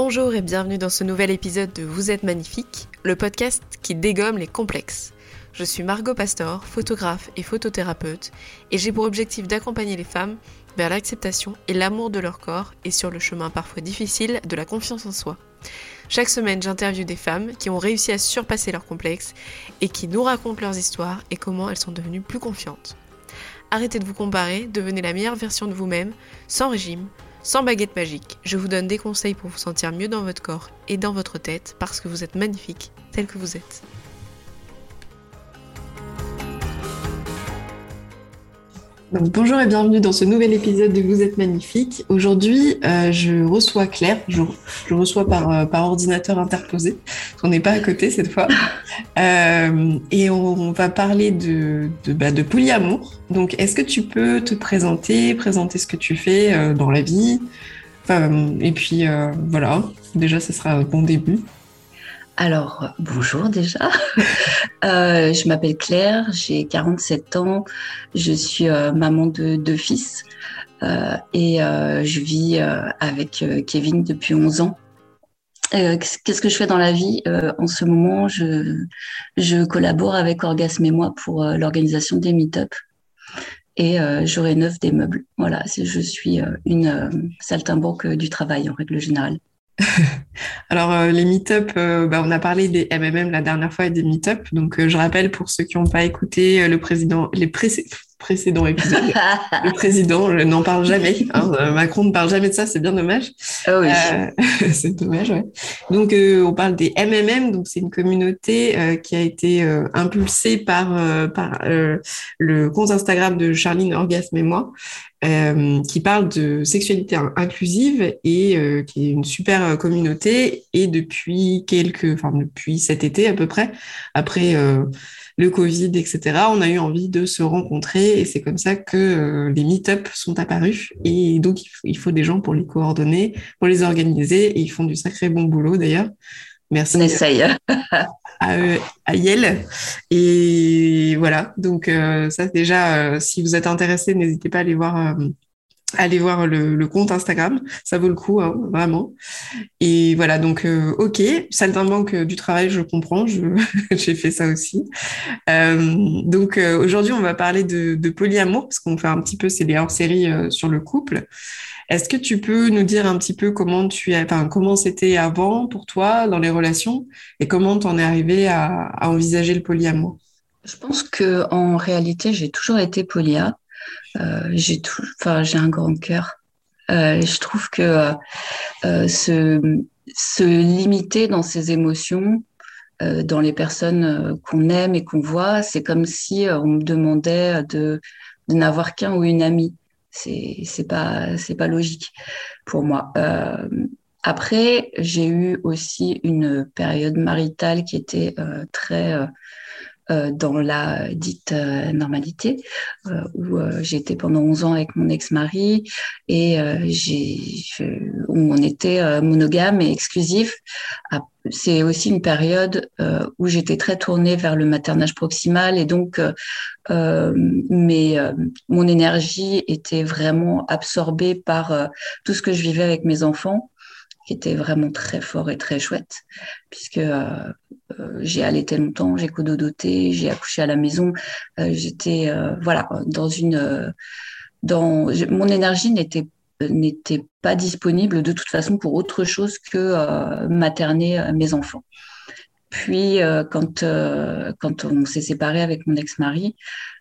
Bonjour et bienvenue dans ce nouvel épisode de Vous êtes magnifique, le podcast qui dégomme les complexes. Je suis Margot Pastor, photographe et photothérapeute, et j'ai pour objectif d'accompagner les femmes vers l'acceptation et l'amour de leur corps et sur le chemin parfois difficile de la confiance en soi. Chaque semaine, j'interviewe des femmes qui ont réussi à surpasser leurs complexes et qui nous racontent leurs histoires et comment elles sont devenues plus confiantes. Arrêtez de vous comparer, devenez la meilleure version de vous-même, sans régime, sans baguette magique. Je vous donne des conseils pour vous sentir mieux dans votre corps et dans votre tête parce que vous êtes magnifique tel que vous êtes. Bonjour et bienvenue dans ce nouvel épisode de Vous êtes magnifique. Aujourd'hui, euh, je reçois Claire. Je, reçois par, euh, par ordinateur interposé. On n'est pas à côté cette fois. Euh, et on, va parler de, de, bah, de polyamour. Donc, est-ce que tu peux te présenter, présenter ce que tu fais dans la vie? Et puis, voilà. Déjà, ce sera un bon début. Alors, bonjour déjà. Euh, je m'appelle Claire, j'ai 47 ans, je suis euh, maman de deux fils euh, et je vis avec Kevin depuis 11 ans. Qu'est-ce que je fais dans la vie? En ce moment, je, collabore avec Orgasme et moi pour l'organisation des meet-up et je rénove des meubles. Voilà, je suis une saltimbanque du travail en règle générale. Alors, euh, les meet-up, euh, bah, on a parlé des MMM la dernière fois et des meet-up. Donc, euh, je rappelle pour ceux qui n'ont pas écouté le président, les précédents épisodes, le président n'en parle jamais. Hein, Macron ne parle jamais de ça, c'est bien dommage. Ah oui. c'est dommage, ouais. Donc, on parle des MMM. Donc, c'est une communauté qui a été impulsée par, par le compte Instagram de Charline Orgasme et moi. Euh, qui parle de sexualité inclusive et euh, qui est une super euh, communauté. Et depuis quelques, enfin depuis cet été à peu près, après le Covid, etc., on a eu envie de se rencontrer et c'est comme ça que les meet-up sont apparus. Et donc il faut, des gens pour les coordonner, pour les organiser et ils font du sacré bon boulot d'ailleurs. Merci. On essaye. à, à, Yale. Et voilà, donc euh, ça déjà, euh, si vous êtes intéressé, n'hésitez pas à aller voir, euh, aller voir le, compte Instagram, ça vaut le coup, hein, vraiment. Et voilà, donc ok, saltimbanque du travail, je comprends, j'ai fait ça aussi. donc aujourd'hui, on va parler de, de polyamour, parce qu'on fait un petit peu, c'est les hors-séries sur le couple. Est-ce que tu peux nous dire un petit peu comment tu enfin, comment c'était avant pour toi dans les relations et comment tu en es arrivé à, envisager le polyamour? Je pense que en réalité, j'ai toujours été polia. Euh, j'ai tout, enfin, j'ai un grand cœur. Euh, je trouve que euh, se, se, limiter dans ses émotions, dans les personnes qu'on aime et qu'on voit, c'est comme si on me demandait de, de n'avoir qu'un ou une amie c'est c'est pas c'est pas logique pour moi. Euh, après, j'ai eu aussi une période maritale qui était euh, très euh, dans la dite euh, normalité, euh, où j'ai été pendant 11 ans avec mon ex-mari et j'ai, où on était monogame et exclusif. C'est aussi une période où j'étais très tournée vers le maternage proximal et donc mais mon énergie était vraiment absorbée par tout ce que je vivais avec mes enfants qui était vraiment très fort et très chouette, puisque euh, euh, j'ai allaité longtemps, j'ai cododoté, j'ai accouché à la maison. Euh, j'étais voilà dans une dans mon énergie n'était n'était pas disponible de toute façon pour autre chose que materner mes enfants. Puis quand quand on s'est séparé avec mon ex-mari,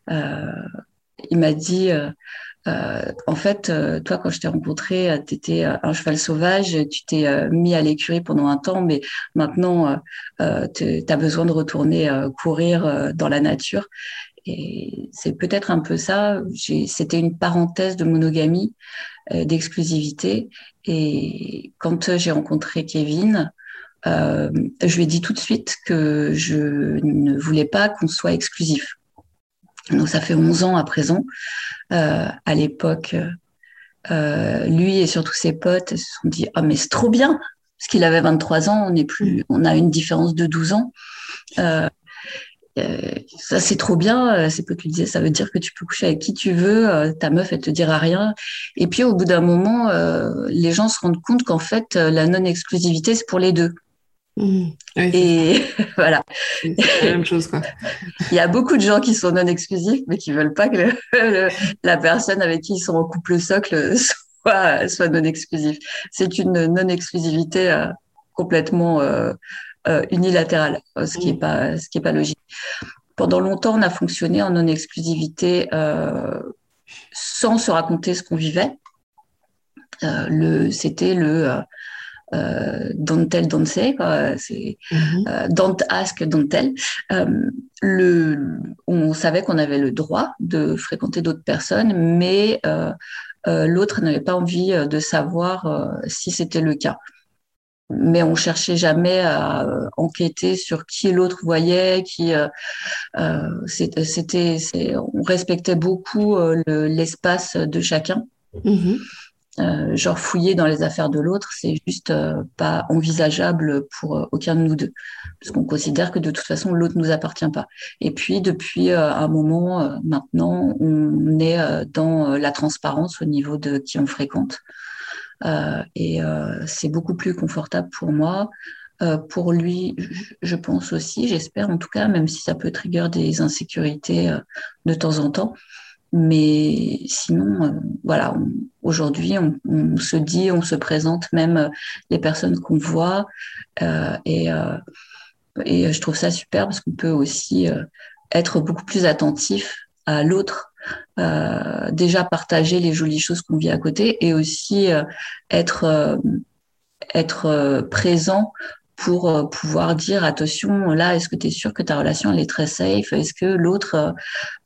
il m'a dit euh, en fait, euh, toi, quand je t'ai rencontré, euh, tu étais un cheval sauvage, tu t'es mis à l'écurie pendant un temps, mais maintenant, tu as besoin de retourner courir dans la nature. Et c'est peut-être un peu ça. C'était une parenthèse de monogamie, d'exclusivité. Et quand j'ai rencontré Kevin, je lui ai dit tout de suite que je ne voulais pas qu'on soit exclusif. Donc ça fait 11 ans à présent. Euh, à l'époque, euh, lui et surtout ses potes se sont dit ah mais c'est trop bien parce qu'il avait 23 ans, on est plus, on a une différence de 12 ans. Euh, ça c'est trop bien. C'est que tu ça veut dire que tu peux coucher avec qui tu veux. ta meuf, elle te dira rien. Et puis au bout d'un moment, les gens se rendent compte qu'en fait, la non-exclusivité, c'est pour les deux. Mmh. et voilà. C'est la même chose, quoi. Il y a beaucoup de gens qui sont non exclusifs, mais qui veulent pas que la personne avec qui ils sont en couple socle soit, soit non exclusif. C'est une non exclusivité euh, complètement euh, euh, unilatérale, ce qui est mmh. pas, ce qui est pas logique. Pendant longtemps, on a fonctionné en non exclusivité sans se raconter ce qu'on vivait. c'était le euh, don't tell, don't say, C'est mhm. euh, don't ask, don't tell. Euh, le, on savait qu'on avait le droit de fréquenter d'autres personnes, mais euh, euh l'autre n'avait pas envie euh, de savoir si c'était le cas. Mais on cherchait jamais à enquêter sur qui l'autre voyait, qui c'était, on respectait beaucoup l'espace de chacun. Mhm. Euh, genre fouiller dans les affaires de l'autre, c'est juste euh, pas envisageable pour euh, aucun de nous deux, parce qu'on considère que de toute façon l'autre nous appartient pas. Et puis depuis un moment maintenant, on est dans la transparence au niveau de qui on fréquente, et c'est beaucoup plus confortable pour moi. pour lui, je pense aussi, j'espère en tout cas, même si ça peut trigger des insécurités de temps en temps. Mais sinon, euh, voilà, aujourd'hui, on, se dit, on se présente même euh, les personnes qu'on voit. Euh, et, je trouve ça super parce qu'on peut aussi être beaucoup plus attentif à l'autre, déjà partager les jolies choses qu'on vit à côté et aussi être, être présent pour euh, pouvoir dire attention là est-ce que tu es sûr que ta relation elle est très safe? Est-ce que l'autre euh,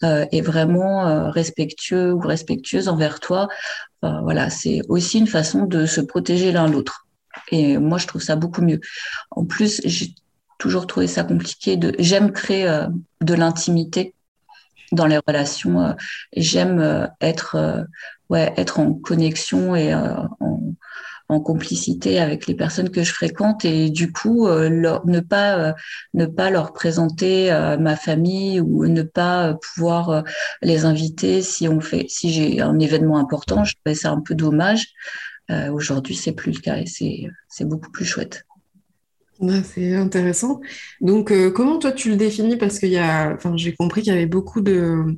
euh, est vraiment respectueux ou respectueuse envers toi? Voilà c'est aussi une façon de se protéger l'un l'autre. Et moi je trouve ça beaucoup mieux. En plus j'ai toujours trouvé ça compliqué de j'aime créer de l'intimité dans les relations j'aime être ouais être en connexion et en en complicité avec les personnes que je fréquente et du coup euh, ne pas euh, ne pas leur présenter euh, ma famille ou ne pas pouvoir les inviter si on fait si j'ai un événement important je trouvais ça un peu dommage. Aujourd'hui c'est plus le cas et c'est beaucoup plus chouette. C'est intéressant. Donc, comment toi tu le définis? Parce enfin, j'ai compris qu'il y avait beaucoup de,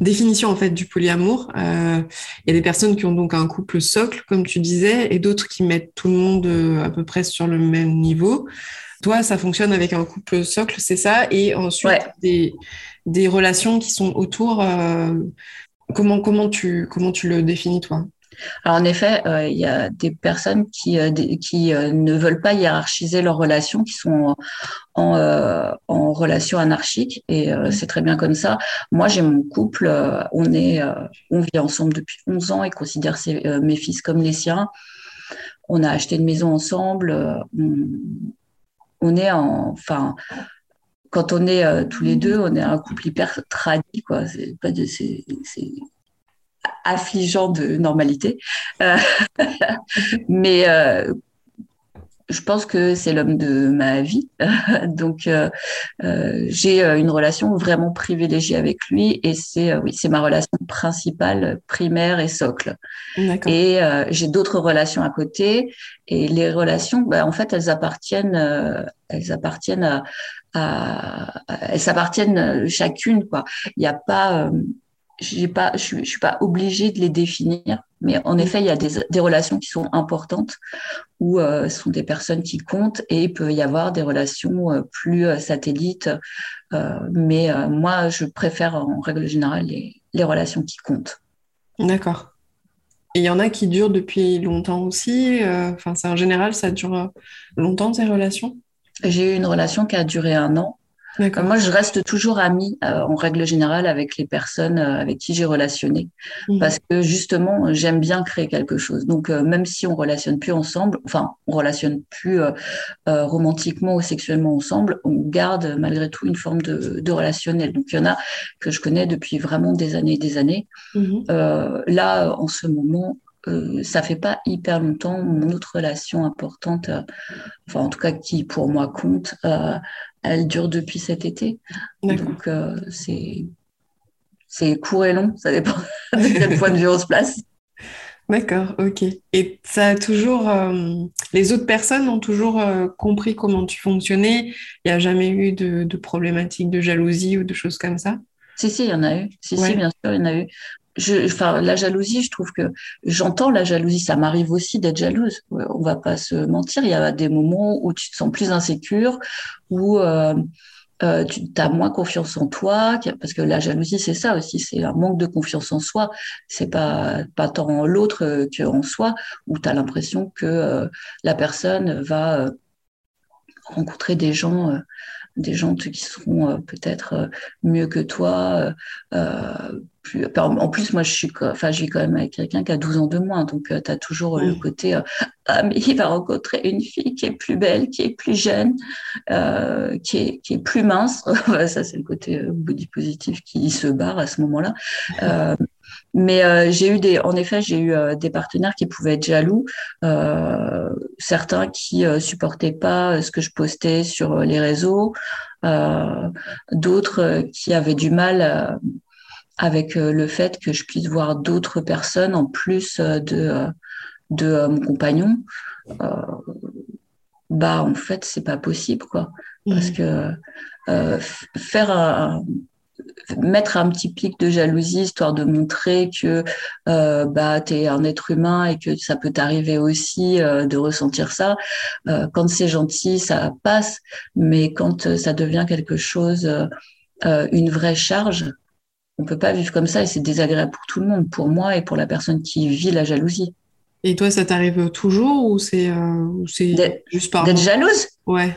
définition en fait du polyamour. Euh, il y a des personnes qui ont donc un couple socle, comme tu disais, et d'autres qui mettent tout le monde euh, à peu près sur le même niveau. Toi, ça fonctionne avec un couple socle, c'est ça, et ensuite des, des relations qui sont autour. Euh, comment comment tu comment tu le définis toi? Alors en effet, euh, il y a des personnes qui, euh, qui euh, ne veulent pas hiérarchiser leurs relations, qui sont en, en relation anarchique, et c'est très bien comme ça. Moi, j'ai mon couple, on est, on vit ensemble depuis 11 ans et considère mes fils comme les siens. On a acheté une maison ensemble. On, est en, enfin, quand on est tous les deux, on est un couple hyper tradit, quoi. C'est pas de, c'est, affligeant de normalité. Euh, mais euh, je pense que c'est l'homme de ma vie. Donc, euh, j'ai une relation vraiment privilégiée avec lui et c'est oui, c'est ma relation principale, primaire et socle. Et j'ai d'autres relations à côté et les relations, bah, en fait, elles appartiennent, elles appartiennent à, à, elles s'appartiennent chacune quoi. Il n'y a pas j'ai pas, je, je suis pas obligée de les définir, mais en effet, il y a des, des relations qui sont importantes où euh, ce sont des personnes qui comptent et il peut y avoir des relations euh, plus euh, satellites. Euh, mais moi, je préfère en règle générale les, les relations qui comptent. D'accord. Et il y en a qui durent depuis longtemps aussi. Enfin, c'est en général, ça dure longtemps ces relations? J'ai eu une relation qui a duré un an moi, je reste toujours amie, euh, en règle générale, avec les personnes euh, avec qui j'ai relationné, mmh. parce que justement, j'aime bien créer quelque chose. Donc, euh, même si on relationne plus ensemble, enfin, on relationne plus romantiquement ou sexuellement ensemble, on garde malgré tout une forme de, de relationnel. Donc, il y en a que je connais depuis vraiment des années et des années. Mmh. là, en ce moment, euh, ça fait pas hyper longtemps mon autre relation importante, euh, enfin en tout cas qui pour moi compte, euh, elle dure depuis cet été. Donc c'est c'est court et long, ça dépend de quel point de vue on se place. D'accord, ok. Et ça a toujours, les autres personnes ont toujours compris comment tu fonctionnais? Il n'y a jamais eu de, de problématiques de jalousie ou de choses comme ça? Si, si, il y en a eu. Si, si, bien sûr, il y en a eu je, enfin, la jalousie, je trouve que j'entends la jalousie. Ça m'arrive aussi d'être jalouse. On va pas se mentir. Il y a des moments où tu te sens plus insécure, où euh, euh, tu as moins confiance en toi, parce que la jalousie, c'est ça aussi. C'est un manque de confiance en soi. C'est pas pas tant en l'autre euh, qu'en soi, où tu as l'impression que euh, la personne va rencontrer des gens des gens qui seront peut-être mieux que toi, euh, en plus, moi, je suis, enfin, je vis quand même avec quelqu'un qui a 12 ans de moins, donc euh, tu as toujours euh, le côté euh, ah mais il va rencontrer une fille qui est plus belle, qui est plus jeune, qui est qui est plus mince. ça, c'est le côté body positif qui se barre à ce moment-là. mais j'ai eu des, en effet, j'ai eu des partenaires qui pouvaient être jaloux, certains qui supportaient pas ce que je postais sur les réseaux, d'autres qui avaient du mal avec euh, le fait que je puisse voir d'autres personnes en plus euh, de, euh, de mon compagnon, bah en fait c'est pas possible quoi, parce mmh. que faire un, mettre un petit pic de jalousie histoire de montrer que euh, bah tu es un être humain et que ça peut t'arriver aussi de ressentir ça quand c'est gentil ça passe mais quand ça devient quelque chose une vraie charge on peut pas vivre comme ça et c'est désagréable pour tout le monde, pour moi et pour la personne qui vit la jalousie. Et toi, ça t'arrive toujours ou c'est euh, juste par d'être jalouse? Ouais.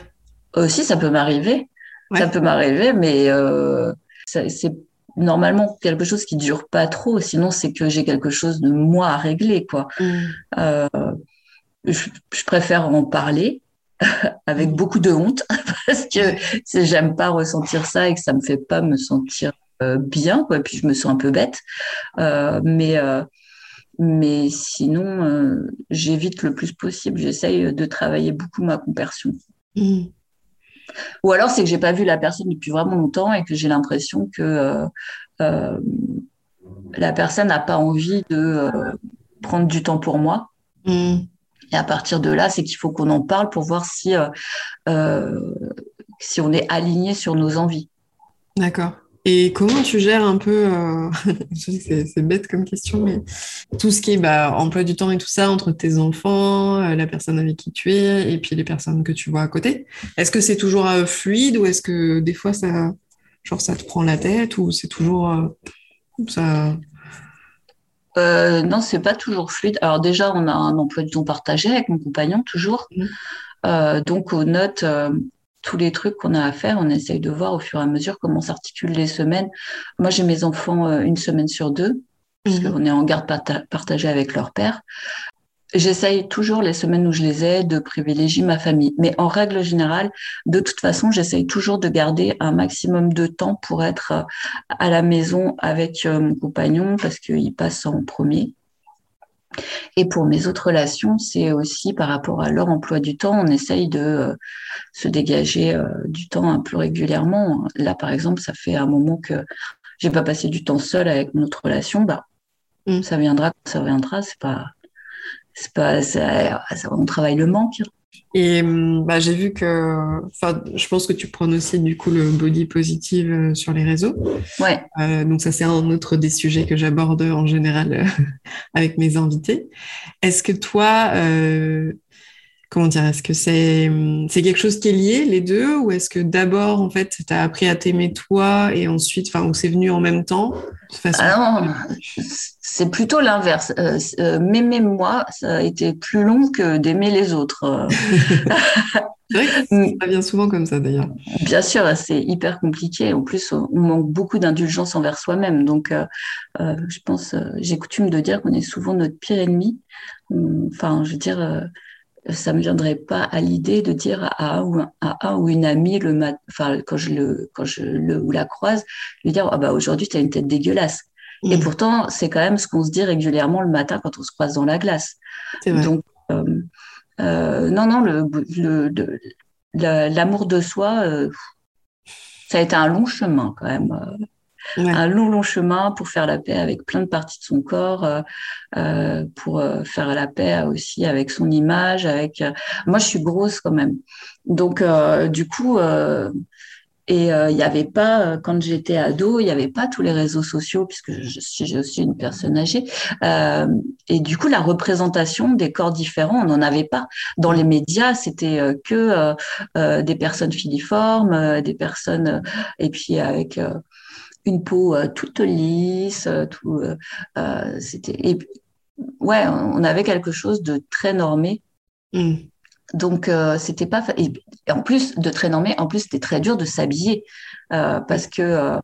Aussi, ça peut m'arriver. Ça peut m'arriver, mais euh, c'est normalement quelque chose qui dure pas trop. Sinon, c'est que j'ai quelque chose de moi à régler, quoi. Mm. Euh, je, préfère en parler avec mm. beaucoup de honte parce que j'aime pas ressentir ça et que ça me fait pas me sentir euh, bien, quoi. Puis je me sens un peu bête, euh, mais mais sinon, j'évite le plus possible. J'essaye de travailler beaucoup ma compersion. Mmh. Ou alors, c'est que j'ai pas vu la personne depuis vraiment longtemps et que j'ai l'impression que la personne n'a pas envie de prendre du temps pour moi. Mmh. Et à partir de là, c'est qu'il faut qu'on en parle pour voir si, si on est aligné sur nos envies. D'accord. Et comment tu gères un peu, euh, je sais que c'est bête comme question, mais tout ce qui est bah, emploi du temps et tout ça entre tes enfants, euh, la personne avec qui tu es et puis les personnes que tu vois à côté. Est-ce que c'est toujours euh, fluide ou est-ce que des fois ça, genre ça te prend la tête ou c'est toujours ça euh, non, c'est pas toujours fluide. Alors déjà, on a un emploi du temps partagé avec mon compagnon toujours. Mmh. donc aux notes, tous les trucs qu'on a à faire, on essaye de voir au fur et à mesure comment s'articulent les semaines. Moi, j'ai mes enfants euh, une semaine sur deux, puisqu'on mhm. est en garde partagée avec leur père. J'essaye toujours les semaines où je les ai de privilégier ma famille. Mais en règle générale, de toute façon, j'essaye toujours de garder un maximum de temps pour être euh, à la maison avec euh, mon compagnon parce qu'il passe en premier. Et pour mes autres relations, c'est aussi par rapport à leur emploi du temps, on essaye de euh, se dégager euh, du temps un peu régulièrement. Là, par exemple, ça fait un moment que j'ai pas passé du temps seul avec notre relation. Bah, mm. ça viendra ça viendra. C'est pas, c'est pas, on travaille le manque. Et hum, bah, j'ai vu que, enfin, je pense que tu prends aussi du coup le body positive euh, sur les réseaux. Ouais. Euh, donc ça c'est un autre des sujets que j'aborde en général avec mes invités. Est-ce que toi, euh, comment dire, est-ce que c'est c'est quelque chose qui est lié les deux ou est-ce que d'abord en fait tu as appris à t'aimer toi et ensuite, enfin, ou c'est venu en même temps ah c'est plutôt l'inverse. Euh, euh, m'aimer moi, ça a été plus long que d'aimer les autres. ça vient souvent comme ça d'ailleurs. Bien sûr, c'est hyper compliqué. En plus, on manque beaucoup d'indulgence envers soi-même. Donc, euh, je pense, j'ai coutume de dire qu'on est souvent notre pire ennemi. Enfin, je veux dire, ça me viendrait pas à l'idée de dire à un ou, à un ou une amie le mat enfin quand je le quand je le ou la croise lui dire ah bah aujourd'hui tu as une tête dégueulasse Et pourtant, c'est quand même ce qu'on se dit régulièrement le matin quand on se croise dans la glace. Vrai. Donc, euh, euh, non, non, le, le, l'amour de soi, euh, ça a été un long chemin quand même. Euh. Un long, long chemin pour faire la paix avec plein de parties de son corps, euh, euh pour faire la paix aussi avec son image. Avec moi, je suis grosse quand même, donc du coup, et il euh, n'y avait pas, euh, quand j'étais ado, il n'y avait pas tous les réseaux sociaux, puisque je suis aussi une personne âgée. Euh, et du coup, la représentation des corps différents, on n'en avait pas. Dans les médias, c'était euh, que euh, des personnes filiformes, des personnes, et puis avec une peau toute lisse, tout. c'était. Et ouais, on avait quelque chose de très normé. Mmh. Donc euh, c'était pas et, en plus de très normé, en plus c'était très dur de s'habiller euh, parce que euh,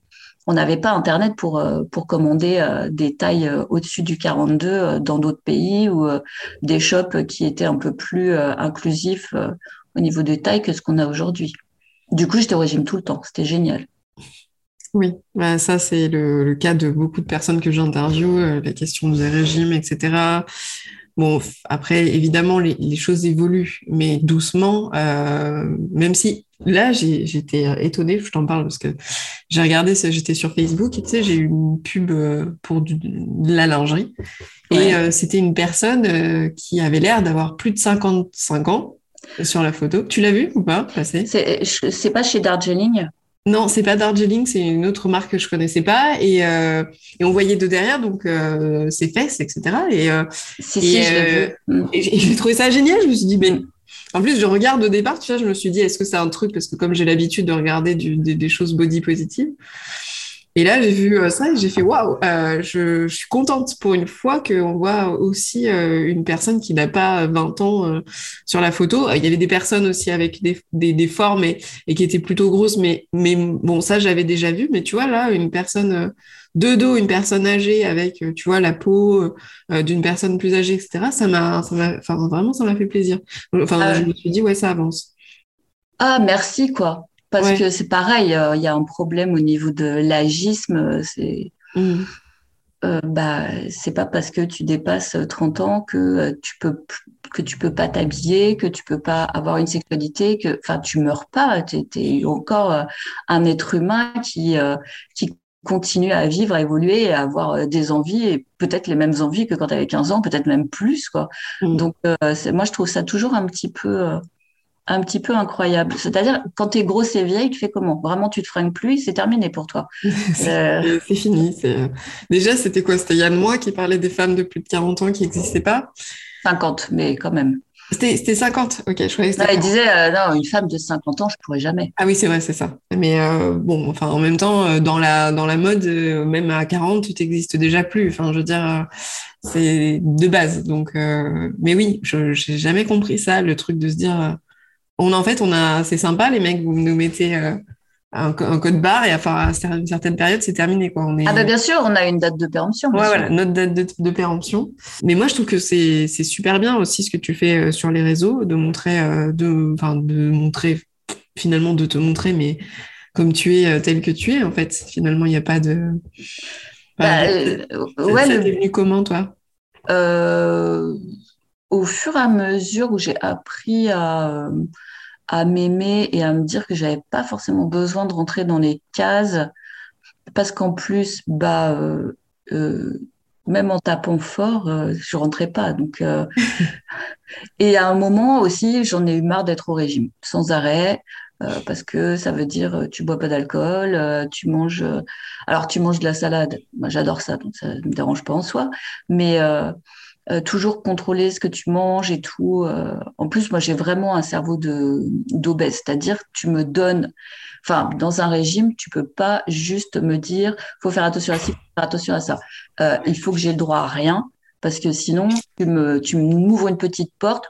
on n'avait pas internet pour euh, pour commander euh, des tailles au-dessus du 42 dans d'autres pays ou des shops qui étaient un peu plus inclusifs au niveau des tailles que ce qu'on a aujourd'hui. Du coup, j'étais au régime tout le temps, c'était génial. Oui, bah, ça c'est le, le, cas de beaucoup de personnes que j'interviewe, la question des régimes, etc. Bon, après, évidemment, les, les choses évoluent, mais doucement, euh, même si là, j'étais étonnée, je t'en parle parce que j'ai regardé, j'étais sur Facebook et tu sais, j'ai eu une pub euh, pour du, de la lingerie. Et euh, c'était une personne euh, qui avait l'air d'avoir plus de 55 ans sur la photo. Tu l'as vu ou pas passer? C'est pas chez Darjeeling? Non, c'est pas Darjeeling, c'est une autre marque que je connaissais pas. Et, euh, et on voyait de derrière donc euh, ses fesses, etc. Et, euh, si, et, si, euh, et, j'ai trouvé ça génial. Je me suis dit, mais en plus, je regarde au départ, tu vois, je me suis dit, est-ce que c'est un truc parce que comme j'ai l'habitude de regarder du, des, des, choses body positives, et là, j'ai vu euh, ça et j'ai fait waouh, euh, je, je, suis contente pour une fois qu'on voit aussi euh, une personne qui n'a pas 20 ans euh, sur la photo. Il y avait des personnes aussi avec des, des, des formes et, et, qui étaient plutôt grosses, mais, mais bon, ça, j'avais déjà vu. Mais tu vois, là, une personne de dos, une personne âgée avec, tu vois, la peau d'une personne plus âgée, etc., ça m'a, enfin, vraiment, ça m'a fait plaisir. Enfin, ah je me suis dit, ouais, ça avance. Ah, merci, quoi. Parce ouais. que c'est pareil, il euh, y a un problème au niveau de l'agisme. C'est mmh. euh, bah, c'est pas parce que tu dépasses 30 ans que euh, tu peux que tu peux pas t'habiller, que tu peux pas avoir une sexualité, que enfin tu meurs pas. Tu es, encore euh, un être humain qui qui continue à vivre, à évoluer, à avoir des envies et peut-être les mêmes envies que quand tu avais 15 ans, peut-être même plus quoi. Mmh. Donc moi je trouve ça toujours un petit peu un petit peu incroyable. C'est-à-dire, quand tu es grosse et vieille, tu fais comment? Vraiment, tu te fringues plus, c'est terminé pour toi. c'est fini. Déjà, c'était quoi? C'était Yann Moi qui parlait des femmes de plus de 40 ans qui n'existaient pas? 50, mais quand même. C'était 50, ok, je croyais non, Il disait, euh, non, une femme de 50 ans, je pourrais jamais. Ah oui, c'est vrai, c'est ça. Mais euh, bon, enfin, en même temps, euh, dans la, dans la mode, euh, même à 40, tu n'existes déjà plus. Enfin, je veux dire, euh, c'est de base. Donc, mais oui, je n'ai jamais compris ça, le truc de se dire on en fait, on a, c'est sympa, les mecs, vous nous mettez euh, un, un, code barre et enfin, à une certaine période, c'est terminé. Quoi. On est... Ah bah bien sûr, on a une date de péremption. Ouais, voilà, notre date de, de, péremption. Mais moi, je trouve que c'est, c'est super bien aussi ce que tu fais euh, sur les réseaux, de montrer, euh, de, enfin, de montrer, finalement, de te montrer, mais comme tu es, tel que tu es, en fait. Finalement, il n'y a pas de... Bah, euh, ouais, ça, le... venu comment, toi? Au fur et à mesure où j'ai appris à, à m'aimer et à me dire que j'avais pas forcément besoin de rentrer dans les cases, parce qu'en plus, bah, euh, euh, même en tapant fort, euh, je rentrais pas. Donc, euh, et à un moment aussi, j'en ai eu marre d'être au régime, sans arrêt. Parce que ça veut dire tu bois pas d'alcool, tu manges, alors tu manges de la salade. Moi, j'adore ça, donc ça me dérange pas en soi. Mais euh, toujours contrôler ce que tu manges et tout. Euh. En plus, moi, j'ai vraiment un cerveau d'obèse, c'est-à-dire tu me donnes, enfin, dans un régime, tu peux pas juste me dire, faut faire attention à ci, faut faire attention à ça. Euh, il faut que j'ai le droit à rien, parce que sinon, tu me, tu m'ouvres une petite porte,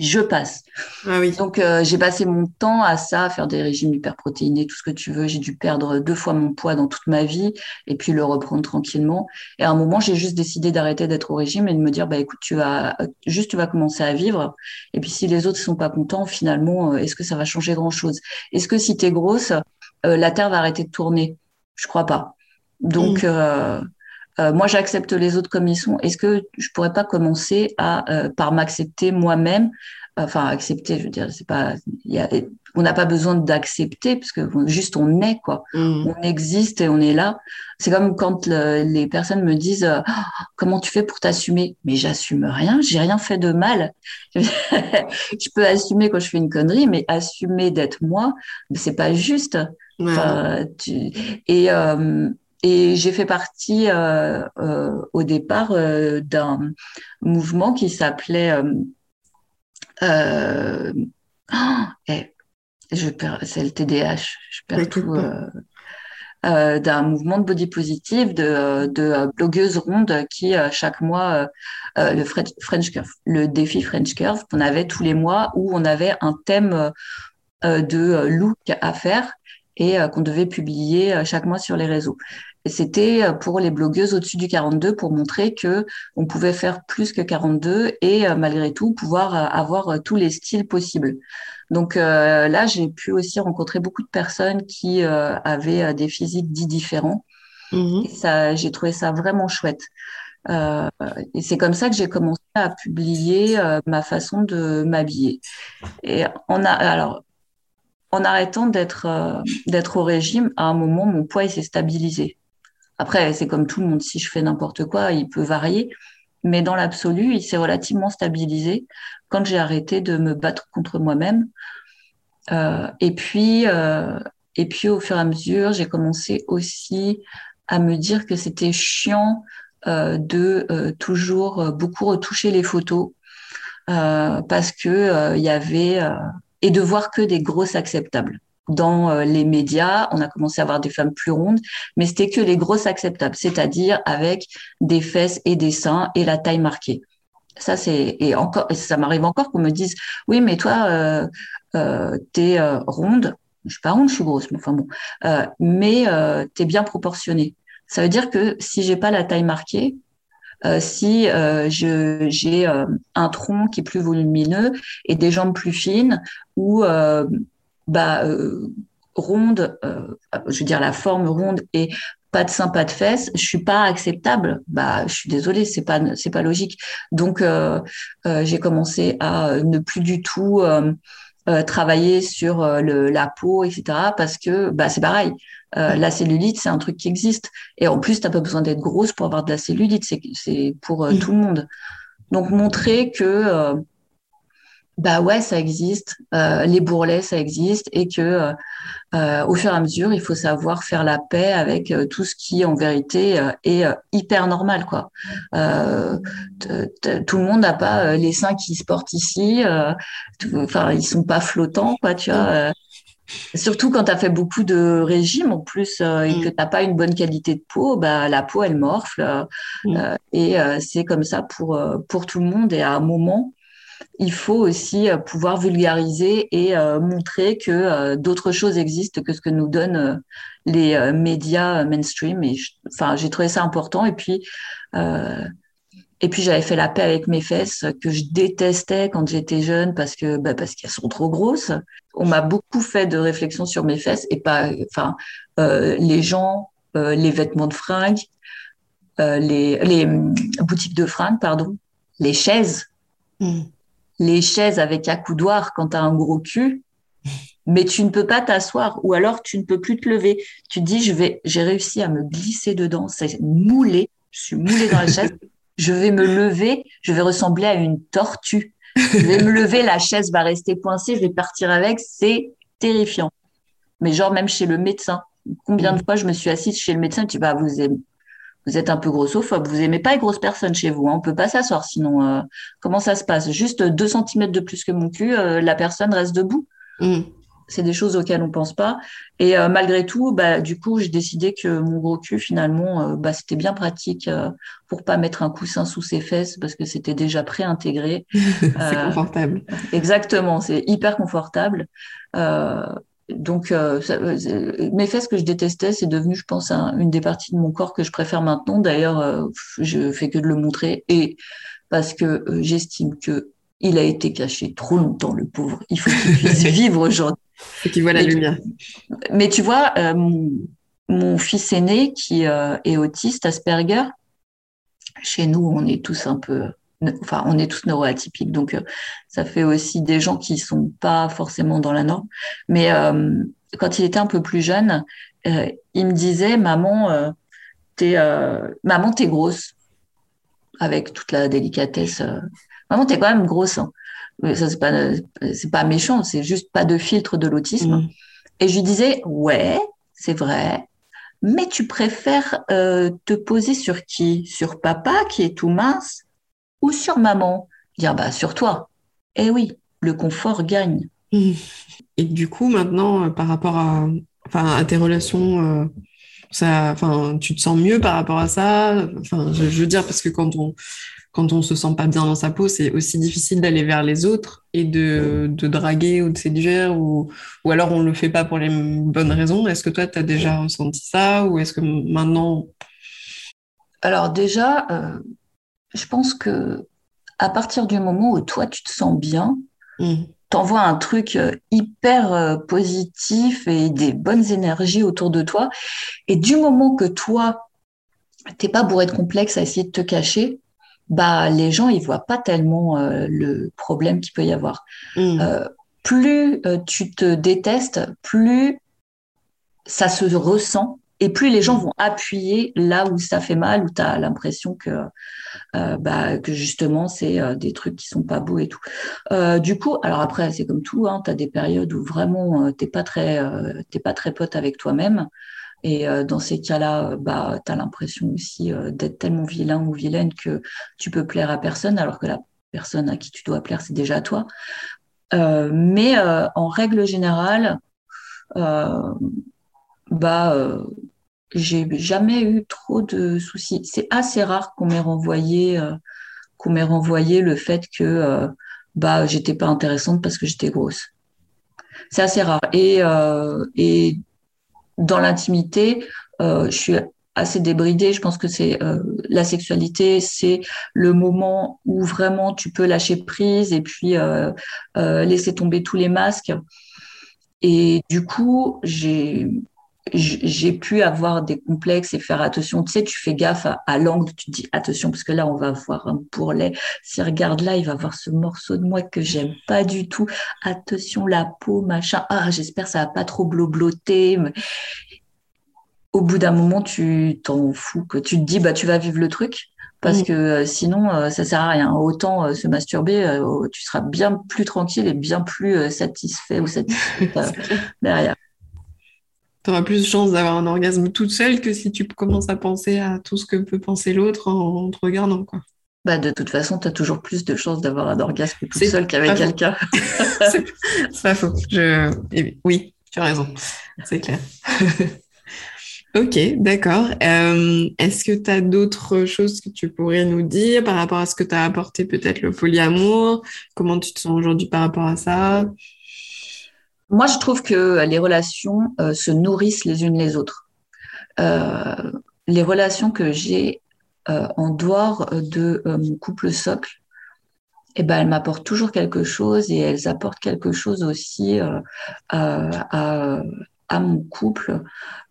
je passe. Ah oui. Donc, euh, j'ai passé mon temps à ça, à faire des régimes hyperprotéinés, tout ce que tu veux. J'ai dû perdre deux fois mon poids dans toute ma vie et puis le reprendre tranquillement. Et à un moment, j'ai juste décidé d'arrêter d'être au régime et de me dire, bah écoute, tu vas juste, tu vas commencer à vivre. Et puis, si les autres sont pas contents, finalement, euh, est-ce que ça va changer grand chose Est-ce que si tu es grosse, euh, la Terre va arrêter de tourner? Je crois pas. Donc, mm. moi, j'accepte les autres comme ils sont. Est-ce que je pourrais pas commencer à par m'accepter moi-même? Enfin accepter je veux dire c'est pas y a, on n'a pas besoin d'accepter parce que juste on est quoi mm. on existe et on est là c'est comme quand les personnes me disent oh, comment tu fais pour t'assumer? Mais j'assume rien j'ai rien fait de mal je peux assumer quand je fais une connerie mais assumer d'être moi c'est pas juste enfin, tu... et euh, et j'ai fait partie euh, euh, au départ euh, d'un mouvement qui s'appelait euh, oh, eh, je perds, c'est le TDAH, je perds tout. Euh, euh, d'un mouvement de body positive de, de blogueuses rondes qui chaque mois le French Curve, le défi French Curve qu'on avait tous les mois où on avait un thème de look à faire et qu'on devait publier chaque mois sur les réseaux. C'était euh, pour les blogueuses au-dessus du 42 pour montrer que on pouvait faire plus que 42 et euh, malgré tout pouvoir euh, avoir tous les styles possibles. Donc là, j'ai pu aussi rencontrer beaucoup de personnes qui avaient des physiques dits différents. Mmh et ça, j'ai trouvé ça vraiment chouette. Euh, et c'est comme ça que j'ai commencé à publier ma façon de m'habiller. Et on a alors en arrêtant d'être d'être au régime, à un moment, mon poids s'est stabilisé. Après, c'est comme tout le monde, si je fais n'importe quoi, il peut varier. Mais dans l'absolu, il s'est relativement stabilisé quand j'ai arrêté de me battre contre moi-même. Euh, et puis, euh, et puis au fur et à mesure, j'ai commencé aussi à me dire que c'était chiant euh, de toujours beaucoup retoucher les photos parce que il y avait et de voir que des grosses acceptables dans euh, les médias, on a commencé à avoir des femmes plus rondes, mais c'était que les grosses acceptables, c'est-à-dire avec des fesses et des seins et la taille marquée. Ça c'est et encore ça m'arrive encore qu'on me dise oui mais toi euh, euh, t'es euh, ronde, je suis pas ronde, je suis grosse, mais enfin bon, euh, mais euh, t'es bien proportionnée. Ça veut dire que si j'ai pas la taille marquée, si je j'ai un tronc qui est plus volumineux et des jambes plus fines ou bah, euh, ronde, euh, je veux dire la forme ronde et pas de sein, pas de fesses, je suis pas acceptable. Bah, je suis désolée, c'est pas c'est pas logique. Donc euh, j'ai commencé à ne plus du tout travailler sur le, la peau, etc. Parce que bah c'est pareil. la cellulite, c'est un truc qui existe. Et en plus, t'as pas besoin d'être grosse pour avoir de la cellulite. C'est c'est pour tout le monde. Donc montrer que bah ouais, ça existe, euh, les bourrelets, ça existe, et que euh, euh, au fur et à mesure, il faut savoir faire la paix avec tout ce qui, en vérité, est hyper normal, quoi. tout le monde n'a pas les seins qui se portent ici, enfin, ils sont pas flottants, quoi, tu vois. Surtout quand tu as fait beaucoup de régimes en plus et que mm. tu n'as pas une bonne qualité de peau, bah, la peau elle morfle. Mm. et c'est comme ça pour, pour tout le monde. Et à un moment, il faut aussi euh, pouvoir vulgariser et euh, montrer que euh, d'autres choses existent que ce que nous donnent les médias mainstream. Enfin, j'ai trouvé ça important. Et puis, et puis j'avais fait la paix avec mes fesses que je détestais quand j'étais jeune parce que bah, parce qu'elles sont trop grosses. On m'a beaucoup fait de réflexions sur mes fesses et pas, enfin, les gens, les vêtements de fringues, les, les boutiques de fringues, pardon, les chaises. Mmh les chaises avec accoudoir quand tu as un gros cul, mais tu ne peux pas t'asseoir ou alors tu ne peux plus te lever. Tu te dis, je vais, j'ai réussi à me glisser dedans, c'est moulé, je suis moulée dans la chaise, je vais me lever, je vais ressembler à une tortue. Je vais me lever, la chaise va rester coincée, je vais partir avec, c'est terrifiant. Mais genre même chez le médecin, combien de fois je me suis assise chez le médecin, tu vas vous vous êtes un peu grossophobe, vous aimez pas les grosses personnes chez vous, hein. on peut pas s'asseoir sinon. Euh, comment ça se passe? Juste deux centimètres de plus que mon cul, euh, la personne reste debout. Mm. C'est des choses auxquelles on pense pas. Et euh, malgré tout, bah, du coup, j'ai décidé que mon gros cul, finalement, bah, c'était bien pratique pour pas mettre un coussin sous ses fesses parce que c'était déjà préintégré. c'est confortable. Exactement, c'est hyper confortable. Donc, euh, euh, mes fesses que je détestais, c'est devenu, je pense, une des parties de mon corps que je préfère maintenant. D'ailleurs, euh, je fais que de le montrer et parce que j'estime que il a été caché trop longtemps, le pauvre. Il faut qu'il puisse vivre aujourd'hui. Et qu'il voit la lumière. Mais tu vois, mon fils aîné qui est autiste, Asperger. Chez nous, on est tous un peu enfin, on est tous neuroatypiques, donc ça fait aussi des gens qui sont pas forcément dans la norme. Mais quand il était un peu plus jeune, il me disait, maman, t'es, maman, t'es grosse, avec toute la délicatesse. Maman, t'es quand même grosse. Hein. Ça, c'est pas, c'est pas méchant, c'est juste pas de filtre de l'autisme. Mm. Et je lui disais, ouais, c'est vrai, mais tu préfères euh, te poser sur qui? Sur papa qui est tout mince ou sur maman Dire, bah, sur toi. Eh oui, le confort gagne. Et du coup, maintenant, euh, par rapport à, enfin, à tes relations, euh, ça, enfin, tu te sens mieux par rapport à ça? Enfin, je, je veux dire, parce que quand on, quand on se sent pas bien dans sa peau, c'est aussi difficile d'aller vers les autres et de, de, draguer ou de séduire ou, ou alors on le fait pas pour les bonnes raisons. Est-ce que toi, tu as déjà ressenti ça ou est-ce que maintenant... Alors déjà, euh, je pense que à partir du moment où toi, tu te sens bien, mmh. t'envoies un truc euh, hyper euh, positif et des bonnes énergies autour de toi. Et du moment que toi, t'es pas bourré de complexes à essayer de te cacher, bah les gens ils voient pas tellement euh, le problème qu'il peut y avoir. Mm. Euh, plus euh, tu te détestes, plus ça se ressent et plus les gens vont appuyer là où ça fait mal, où tu as l'impression que, bah, que justement c'est des trucs qui sont pas beaux et tout. du coup, alors après c'est comme tout, hein, tu as des périodes où vraiment t'es pas pas très pote avec toi-même. Et euh, dans ces cas-là, euh, bah, tu as l'impression aussi euh, d'être tellement vilain ou vilaine que tu peux plaire à personne, alors que la personne à qui tu dois plaire, c'est déjà toi. mais en règle générale, bah, j'ai jamais eu trop de soucis. C'est assez rare qu'on m'ait renvoyé, qu'on m'ait renvoyé le fait que bah, j'étais pas intéressante parce que j'étais grosse. C'est assez rare. Et, et dans l'intimité, euh, je suis assez débridée. Je pense que c'est euh, la sexualité, c'est le moment où vraiment tu peux lâcher prise et puis euh, laisser tomber tous les masques. Et du coup, j'ai j'ai pu avoir des complexes et faire attention. Tu sais, tu fais gaffe à, l'angle, tu te dis attention parce que là, on va voir un bourrelet. Si regarde là, il va voir ce morceau de moi que j'aime pas du tout. Attention, la peau, machin. Ah, j'espère ça va pas trop blobloter. Au bout d'un moment, tu t'en fous. Que tu te dis, bah, tu vas vivre le truc. Parce mm. que euh, sinon, euh, ça sert à rien. Autant euh, se masturber, tu seras bien plus tranquille et bien plus satisfait ou satisfait derrière tu auras plus de chances d'avoir un orgasme toute seule que si tu commences à penser à tout ce que peut penser l'autre en, te regardant. Quoi. Bah, de toute façon, tu as toujours plus de chances d'avoir un orgasme toute seule qu'avec quelqu'un. c'est pas faux. Je... Eh oui, tu as raison. C'est clair. ok, d'accord. Euh, est-ce que tu as d'autres choses que tu pourrais nous dire par rapport à ce que tu as apporté peut-être le polyamour Comment tu te sens aujourd'hui par rapport à ça? Moi, je trouve que les relations euh, se nourrissent les unes les autres. Euh, les relations que j'ai euh, en dehors de mon couple socle, eh ben, elles m'apportent toujours quelque chose et elles apportent quelque chose aussi à, mon couple.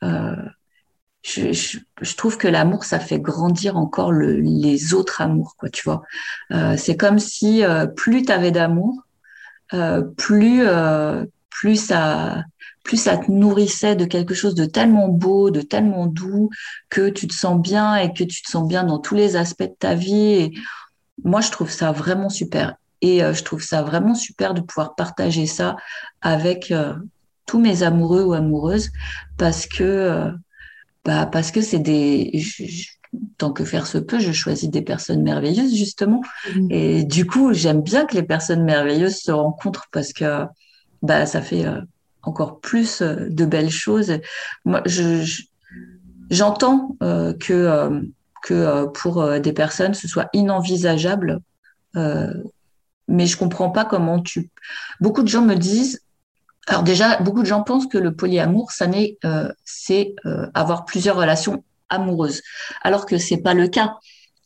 Je, trouve que l'amour, ça fait grandir encore les autres amours, quoi, tu vois. c'est comme si plus tu avais d'amour, plus plus ça, plus ça te nourrissait de quelque chose de tellement beau, de tellement doux, que tu te sens bien et que tu te sens bien dans tous les aspects de ta vie. Et moi, je trouve ça vraiment super. Et euh, je trouve ça vraiment super de pouvoir partager ça avec euh, tous mes amoureux ou amoureuses parce que, euh, bah, parce que c'est des, tant que faire se peut, je choisis des personnes merveilleuses justement. Mmh. Et du coup, j'aime bien que les personnes merveilleuses se rencontrent parce que bah, ça fait euh, encore plus euh, de belles choses. Moi, je, j'entends euh, que, que pour des personnes, ce soit inenvisageable, mais je comprends pas comment tu. Beaucoup de gens me disent. Alors déjà, beaucoup de gens pensent que le polyamour, ça n'est, c'est avoir plusieurs relations amoureuses, alors que c'est pas le cas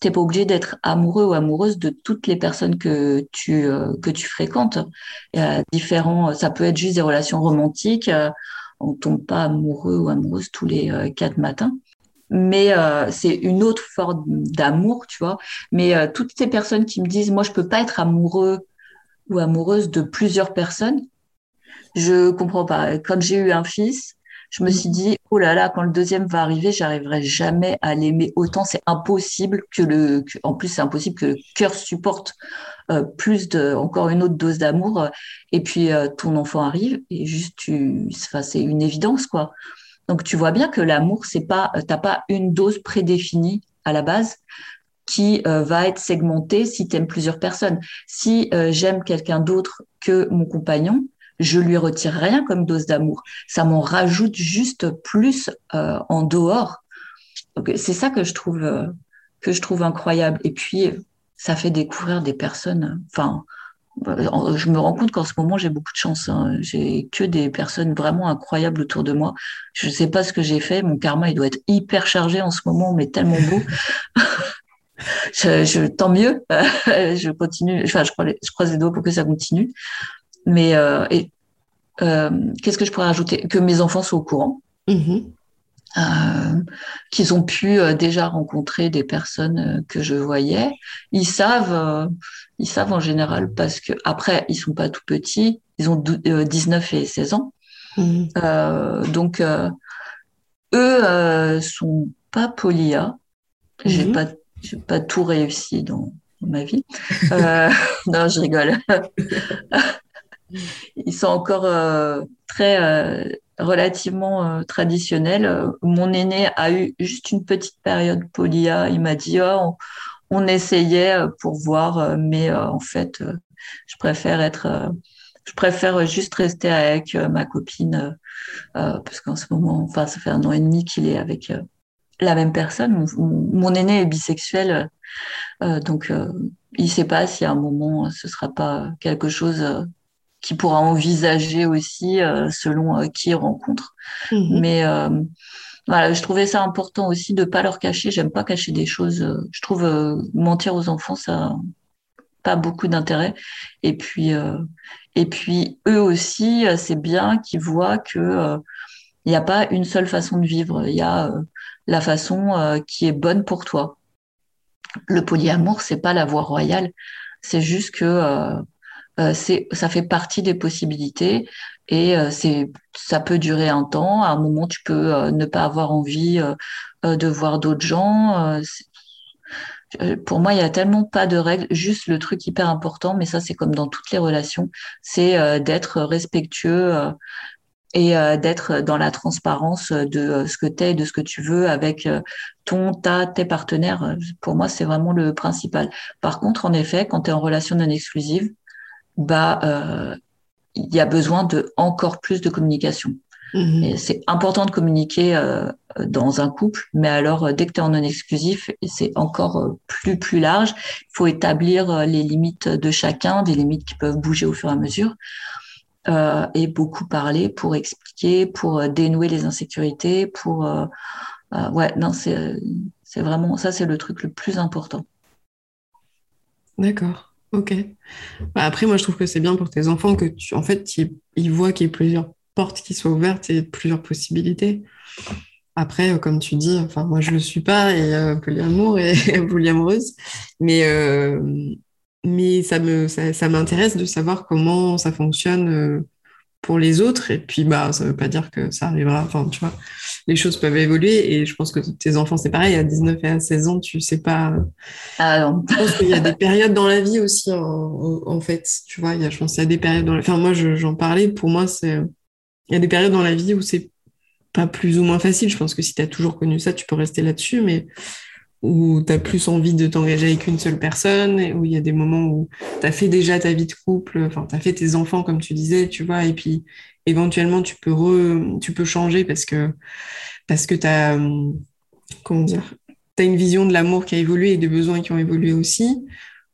t'es pas obligé d'être amoureux ou amoureuse de toutes les personnes que tu euh, que tu fréquentes. Différents, ça peut être juste des relations romantiques. Euh, on tombe pas amoureux ou amoureuse tous les euh, quatre matins. Mais euh, c'est une autre forme d'amour, tu vois. Mais euh, toutes ces personnes qui me disent, moi, je peux pas être amoureux ou amoureuse de plusieurs personnes, je comprends pas. Quand j'ai eu un fils, je me suis dit, oh là là, quand le deuxième va arriver, j'arriverai jamais à l'aimer autant. C'est impossible que le, en plus, c'est impossible que le cœur supporte euh, plus de, encore une autre dose d'amour. Et puis, euh, ton enfant arrive et juste, tu, c'est une évidence, quoi. Donc, tu vois bien que l'amour, c'est pas, t'as pas une dose prédéfinie à la base qui euh, va être segmentée si tu aimes plusieurs personnes. Si j'aime quelqu'un d'autre que mon compagnon, je lui retire rien comme dose d'amour. Ça m'en rajoute juste plus euh, en dehors. C'est ça que je trouve euh, que je trouve incroyable. Et puis ça fait découvrir des personnes. Enfin, je me rends compte qu'en ce moment j'ai beaucoup de chance. Hein. J'ai que des personnes vraiment incroyables autour de moi. Je ne sais pas ce que j'ai fait. Mon karma il doit être hyper chargé en ce moment, mais tellement beau. je, tant mieux. je continue. Enfin, je je croise les doigts pour que ça continue. Mais euh, euh, qu'est-ce que je pourrais rajouter? Que mes enfants soient au courant. Mm-hmm. Euh, qu'ils ont pu déjà rencontrer des personnes que je voyais. Ils savent, ils savent en général parce que après ils sont pas tout petits, ils ont 19 et 16 ans. Mm-hmm. donc eux sont pas polia. J'ai mm-hmm. pas, j'ai pas tout réussi dans, dans ma vie. non, je rigole. ils sont encore euh, très euh, relativement euh, traditionnels. Mon aîné a eu juste une petite période polia. Il m'a dit oh, on, essayait pour voir, mais en fait, je préfère être, je préfère juste rester avec ma copine parce qu'en ce moment, ça fait un an et demi qu'il est avec la même personne. Mon, aîné est bisexuel, donc il ne sait pas si à un moment ce sera pas quelque chose qui pourra envisager aussi euh, selon euh, qui il rencontre. Mhm. Mais euh, voilà, je trouvais ça important aussi de pas leur cacher. J'aime pas cacher des choses. Je trouve mentir aux enfants, ça pas beaucoup d'intérêt. Et puis, et puis eux aussi, c'est bien qu'ils voient que il n'y a pas une seule façon de vivre. Il y a la façon qui est bonne pour toi. Le polyamour, c'est pas la voie royale. C'est juste que euh, c'est ça fait partie des possibilités et euh, c'est ça peut durer un temps. À un moment, tu peux euh, ne pas avoir envie de voir d'autres gens. pour moi, il y a tellement pas de règles. Juste le truc hyper important, mais ça c'est comme dans toutes les relations, c'est d'être respectueux et d'être dans la transparence de ce que tu es et de ce que tu veux avec ton, ta, tes partenaires. Pour moi, c'est vraiment le principal. Par contre, en effet, quand tu es en relation non exclusive, bah, euh, il y a besoin de encore plus de communication. Mhm. C'est important de communiquer euh, dans un couple, mais alors euh, dès que tu es en non exclusif, c'est encore plus plus large. Il faut établir les limites de chacun, des limites qui peuvent bouger au fur et à mesure, euh, et beaucoup parler pour expliquer, pour dénouer les insécurités, pour ouais non c'est c'est vraiment ça c'est le truc le plus important. D'accord. Ok. Bah, après, moi, je trouve que c'est bien pour tes enfants que tu, en fait, ils, voient qu'il y a plusieurs portes qui soient ouvertes et plusieurs possibilités. Après, euh, comme tu dis, enfin, moi, je ne le suis pas et euh, polyamour et polyamoureuse, mais euh, mais ça me ça, m'intéresse de savoir comment ça fonctionne pour les autres. Et puis, bah, ça veut pas dire que ça arrivera. Enfin, tu vois, les choses peuvent évoluer. Et je pense que tes enfants, c'est pareil. À 19 et à 16 ans, tu sais pas. Ah Je pense qu'il y a des périodes dans la vie aussi, en, fait. Tu vois, il y a, je pense qu'il y a des périodes dans la... Enfin, moi, j'en parlais. Pour moi, c'est. Il y a des périodes dans la vie où c'est pas plus ou moins facile. Je pense que si tu as toujours connu ça, tu peux rester là-dessus. Mais où tu as plus envie de t'engager avec une seule personne, et où il y a des moments où tu as fait déjà ta vie de couple, enfin, tu as fait tes enfants, comme tu disais, tu vois, et puis éventuellement, tu peux, tu peux changer parce que, parce que tu as, comment dire, as une vision de l'amour qui a évolué et des besoins qui ont évolué aussi,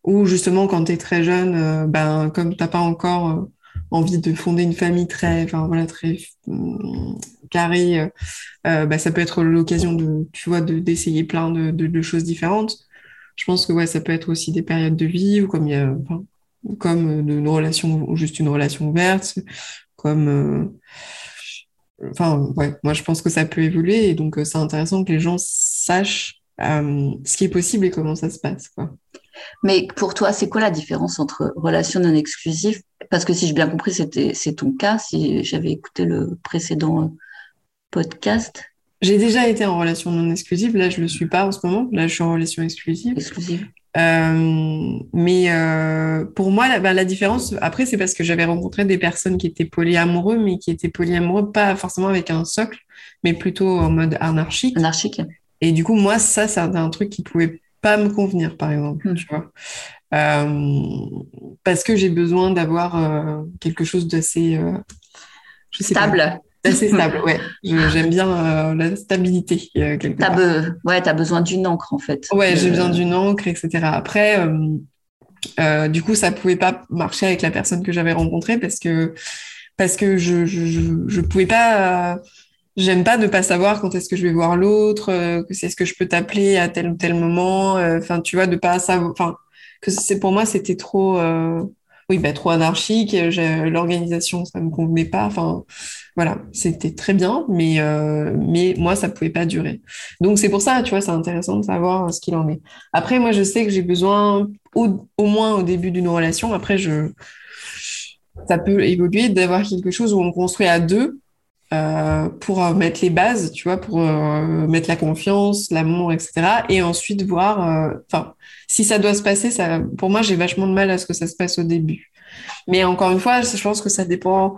ou justement, quand tu es très jeune, euh, ben, comme tu pas encore euh, envie de fonder une famille très, enfin, voilà, très carré, euh, euh, bah, ça peut être l'occasion de, tu vois, d'essayer plein de, de, choses différentes. Je pense que ouais, ça peut être aussi des périodes de vie ou comme il y a, comme une relation ou juste une relation ouverte, comme enfin, ouais, moi je pense que ça peut évoluer et donc c'est intéressant que les gens sachent ce qui est possible et comment ça se passe. Quoi. Mais pour toi, c'est quoi la différence entre relation non exclusive? Parce que si j'ai bien compris, c'était c'est ton cas. Si j'avais écouté le précédent podcast. J'ai déjà été en relation non exclusive. Là, je le suis pas en ce moment. Là, je suis en relation exclusive. Exclusive. Euh, mais euh, pour moi, la, bah, la différence, après, c'est parce que j'avais rencontré des personnes qui étaient polyamoureux, mais qui étaient polyamoureux pas forcément avec un socle, mais plutôt en mode anarchique. Anarchique. Et du coup, moi, ça, c'est un, truc qui pouvait pas me convenir, par exemple, hmm. tu vois. Euh, parce que j'ai besoin d'avoir quelque chose d'assez stable. Assez stable, ouais. J'aime bien euh, la stabilité. Euh, quelque as Be ouais, tu as besoin d'une encre, en fait. Ouais, j'ai besoin d'une encre, etc. Après, euh, du coup, ça pouvait pas marcher avec la personne que j'avais rencontrée parce que, parce que je, je, je, pouvais pas. J'aime pas de pas savoir quand est-ce que je vais voir l'autre, que c'est ce que je peux t'appeler à tel ou tel moment. Enfin, tu vois, de pas savoir. Enfin, que c'est pour moi, c'était trop oui, bah, trop anarchique, l'organisation, ça me convenait pas. Enfin, voilà, c'était très bien, mais, euh, mais moi, ça pouvait pas durer. Donc, c'est pour ça, tu vois, c'est intéressant de savoir ce qu'il en est. Après, moi, je sais que j'ai besoin, au, moins au début d'une relation, après, je, ça peut évoluer d'avoir quelque chose où on construit à deux euh, pour euh, mettre les bases, tu vois, pour mettre la confiance, l'amour, etc. Et ensuite voir, enfin, si ça doit se passer, ça, pour moi, j'ai vachement de mal à ce que ça se passe au début. Mais encore une fois, je pense que ça dépend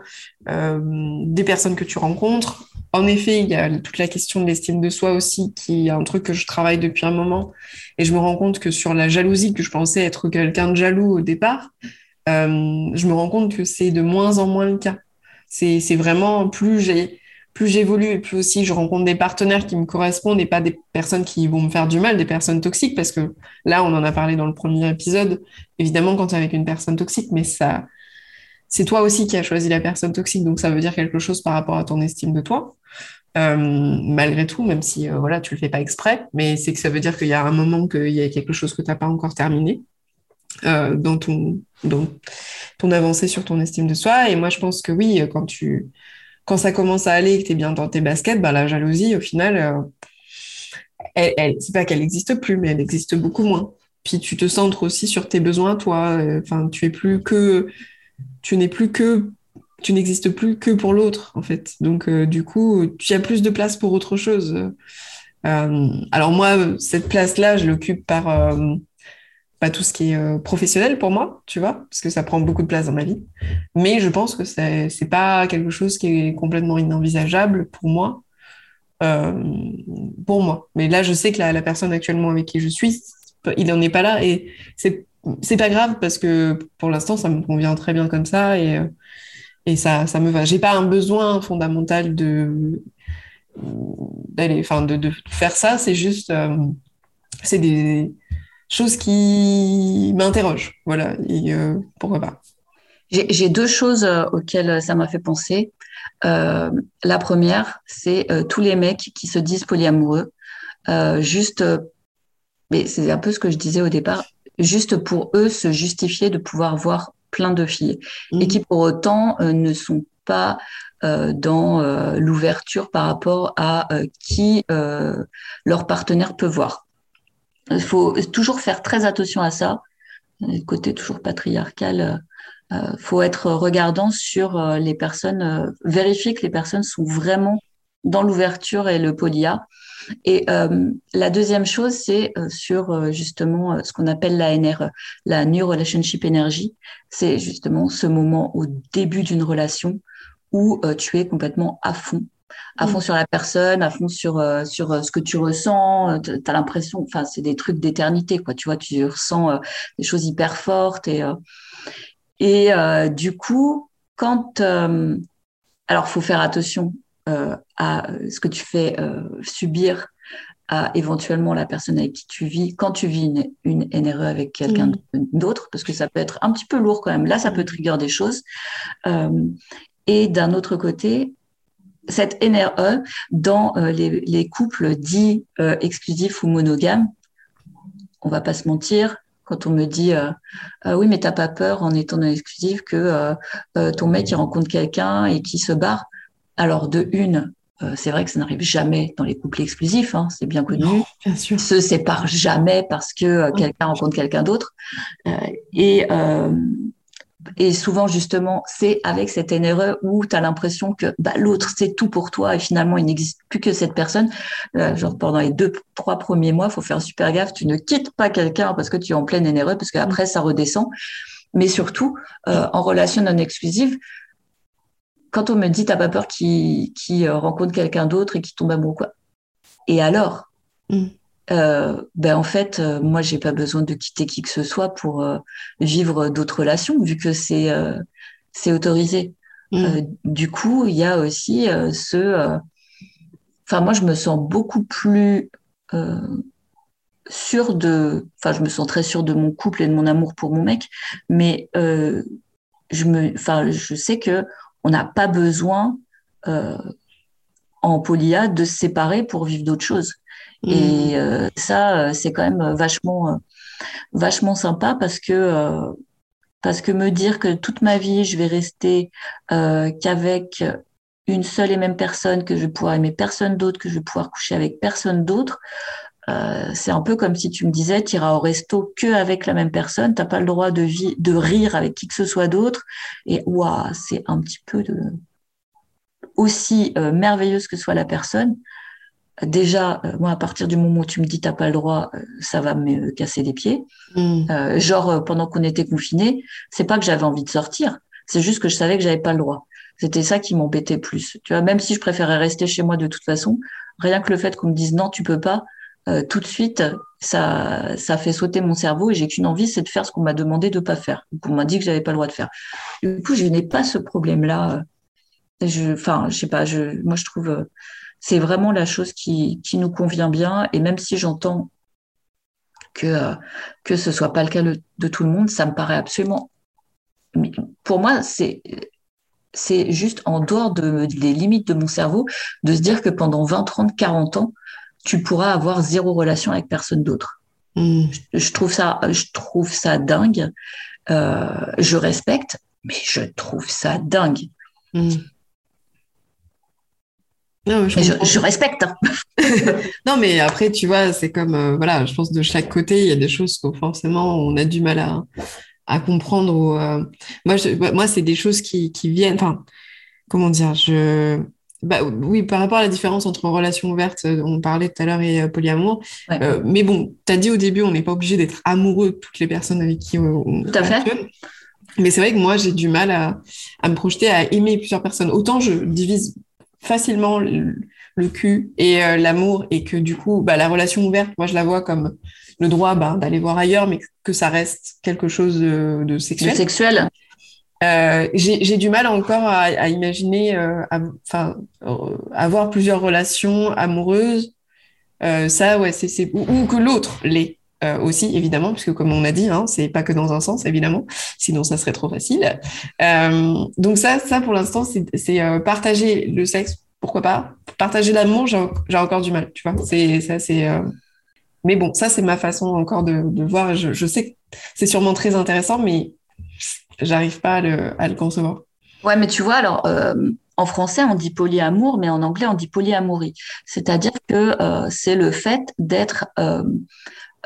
euh, des personnes que tu rencontres. En effet, il y a toute la question de l'estime de soi aussi, qui est un truc que je travaille depuis un moment. Et je me rends compte que sur la jalousie, que je pensais être quelqu'un de jaloux au départ, euh, je me rends compte que c'est de moins en moins le cas. C'est vraiment plus j'ai plus j'évolue et plus aussi je rencontre des partenaires qui me correspondent et pas des personnes qui vont me faire du mal, des personnes toxiques, parce que là, on en a parlé dans le premier épisode, évidemment, quand tu es avec une personne toxique, mais ça, c'est toi aussi qui as choisi la personne toxique, donc ça veut dire quelque chose par rapport à ton estime de toi. Euh, malgré tout, même si euh, voilà, tu le fais pas exprès, mais c'est que ça veut dire qu'il y a un moment qu'il y a quelque chose que tu n'as pas encore terminé euh, dans, ton, dans ton avancée sur ton estime de soi. Et moi, je pense que oui, quand tu quand ça commence à aller et que tu es bien dans tes baskets, bah, la jalousie, au final, euh, elle, c'est pas qu'elle n'existe plus, mais elle existe beaucoup moins. Puis tu te centres aussi sur tes besoins, toi. Euh, enfin, tu es plus que, tu n'es plus que, tu n'existes plus que pour l'autre, en fait. Donc, euh, du coup, tu as plus de place pour autre chose. alors moi, cette place-là, je l'occupe par pas tout ce qui est euh, professionnel pour moi, tu vois, parce que ça prend beaucoup de place dans ma vie. Mais je pense que c'est n'est pas quelque chose qui est complètement inenvisageable pour moi. Euh, pour moi. Mais là, je sais que la, la, personne actuellement avec qui je suis, il n'en est pas là et c'est c'est pas grave parce que pour l'instant, ça me convient très bien comme ça et euh, et ça ça me va. J'ai pas un besoin fondamental de d'aller, de, de faire ça. C'est juste c'est des chose qui m'interroge. Voilà, et euh, pourquoi pas. J'ai deux choses euh, auxquelles ça m'a fait penser. Euh, la première, c'est tous les mecs qui se disent polyamoureux, juste, mais c'est un peu ce que je disais au départ, juste pour eux se justifier de pouvoir voir plein de filles et qui pour autant ne sont pas dans l'ouverture par rapport à qui leur partenaire peut voir. Il faut toujours faire très attention à ça. Côté toujours patriarcal, il euh, faut être regardant sur euh, les personnes, euh, vérifier que les personnes sont vraiment dans l'ouverture et le polia. Et la deuxième chose, c'est sur justement ce qu'on appelle la NRE, la New Relationship Energy. C'est justement ce moment au début d'une relation où tu es complètement à fond à fond mm. sur la personne, à fond sur euh, sur euh, ce que tu ressens. Euh, tu as l'impression, enfin, c'est des trucs d'éternité, quoi. Tu vois, tu ressens des choses hyper fortes et et du coup, quand alors, faut faire attention à ce que tu fais subir à éventuellement la personne avec qui tu vis quand tu vis une, NRE avec quelqu'un mm. d'autre, parce que ça peut être un petit peu lourd quand même. Là, ça peut trigger des choses. et d'un autre côté, cette NRE dans euh, les, couples dits euh, exclusifs ou monogames, on va pas se mentir, quand on me dit euh, oui mais t'as pas peur en étant non exclusif que ton mec il rencontre quelqu'un et qui se barre? Alors de une, euh, c'est vrai que ça n'arrive jamais dans les couples exclusifs, hein, c'est bien connu. bien sûr. Se séparent jamais parce que euh, quelqu'un rencontre quelqu'un d'autre. Euh, et, et souvent, justement, c'est avec cette NRE où tu as l'impression que bah, l'autre, c'est tout pour toi et finalement, il n'existe plus que cette personne. genre, pendant les deux, trois premiers mois, il faut faire super gaffe. Tu ne quittes pas quelqu'un parce que tu es en pleine NRE, parce qu'après, ça redescend. Mais surtout, en relation non exclusive, quand on me dit t'as pas peur qu'il euh, rencontre quelqu'un d'autre et qu'il tombe amoureux quoi et alors? Mm. Euh, ben en fait euh, moi j'ai pas besoin de quitter qui que ce soit pour vivre d'autres relations vu que c'est c'est autorisé mm. du coup il y a aussi ce enfin moi je me sens beaucoup plus sûre de enfin je me sens très sûre de mon couple et de mon amour pour mon mec mais je me enfin je sais que on n'a pas besoin euh, en polia de se séparer pour vivre d'autres choses. Mmh. Et euh, ça, euh, c'est quand même vachement, vachement sympa parce que parce que me dire que toute ma vie je vais rester qu'avec une seule et même personne, que je vais pouvoir aimer personne d'autre, que je vais pouvoir coucher avec personne d'autre, euh, c'est un peu comme si tu me disais, tu iras au resto que avec la même personne, t'as pas le droit de, de rire avec qui que ce soit d'autre. Et waouh, c'est un petit peu de... aussi euh, merveilleuse que soit la personne. Déjà, euh, moi, à partir du moment où tu me dis t'as pas le droit, ça va me casser les pieds. Mm. genre, pendant qu'on était confinés, c'est pas que j'avais envie de sortir, c'est juste que je savais que j'avais pas le droit. C'était ça qui m'embêtait plus. Tu vois, même si je préférais rester chez moi de toute façon, rien que le fait qu'on me dise non, tu peux pas, euh, tout de suite, ça, ça fait sauter mon cerveau et j'ai qu'une envie, c'est de faire ce qu'on m'a demandé de pas faire, qu'on m'a dit que j'avais pas le droit de faire. Du coup, je n'ai pas ce problème-là. Je, enfin, je sais pas. Je, moi, je trouve, euh, c'est vraiment la chose qui, qui nous convient bien. Et même si j'entends que euh, que ce soit pas le cas de tout le monde, ça me paraît absolument. Pour moi, c'est c'est juste en dehors de, des limites de mon cerveau de se dire que pendant 20, 30, 40 ans, tu pourras avoir zéro relation avec personne d'autre. Hmm. Je, trouve ça, je trouve ça dingue. Euh, je respecte, mais je trouve ça dingue. Hmm. Non, je, respecte. Hein. non, mais après, tu vois, c'est comme, euh, voilà, je pense de chaque côté, il y a des choses que forcément on a du mal à, à comprendre. Ou, euh, moi, moi c'est des choses qui, qui viennent, enfin, comment dire, je, bah, oui, par rapport à la différence entre relation ouverte, euh, on parlait tout à l'heure, et polyamour. Euh, mais bon, tu as dit au début, on n'est pas obligé d'être amoureux de toutes les personnes avec qui on, Tout à fait. Mais c'est vrai que moi, j'ai du mal à, à, me projeter à aimer plusieurs personnes. Autant je divise facilement le, cul et l'amour, et que du coup, bah, la relation ouverte, moi, je la vois comme le droit bah, d'aller voir ailleurs, mais que ça reste quelque chose de, de sexuel. De sexuel. Euh, j'ai du mal encore à, à imaginer, euh, enfin, euh, avoir plusieurs relations amoureuses. Euh, ça, ouais, c'est ou, ou, que l'autre l'est euh, aussi, évidemment, puisque comme on a dit, hein, c'est pas que dans un sens, évidemment, sinon ça serait trop facile. donc ça, ça pour l'instant, c'est partager le sexe, pourquoi pas. Partager l'amour, j'ai encore du mal, tu vois. C'est ça, c'est. Mais bon, ça, c'est ma façon encore de, voir. Je, sais que c'est sûrement très intéressant, mais j'arrive pas à le, concevoir. Ouais, mais tu vois, alors, euh, en français, on dit polyamour, mais en anglais, on dit polyamorie. C'est-à-dire que euh, c'est le fait d'être euh,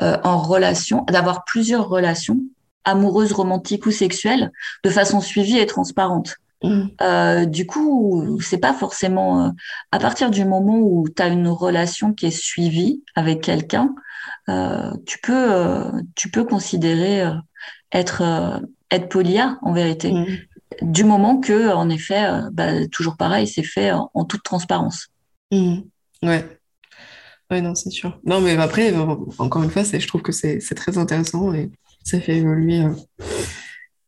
euh en relation, d'avoir plusieurs relations amoureuses, romantiques ou sexuelles, de façon suivie et transparente. Mmh. Euh, du coup, c'est pas forcément à partir du moment où tu as une relation qui est suivie avec quelqu'un, tu peux tu peux considérer être être polia en vérité. Mm. Du moment que, en effet, euh, bah, toujours pareil, c'est fait en, toute transparence. Mm. Ouais. Ouais, non, c'est sûr. Non, mais après, euh, encore une fois, je trouve que c'est très intéressant et ça fait évoluer. Euh,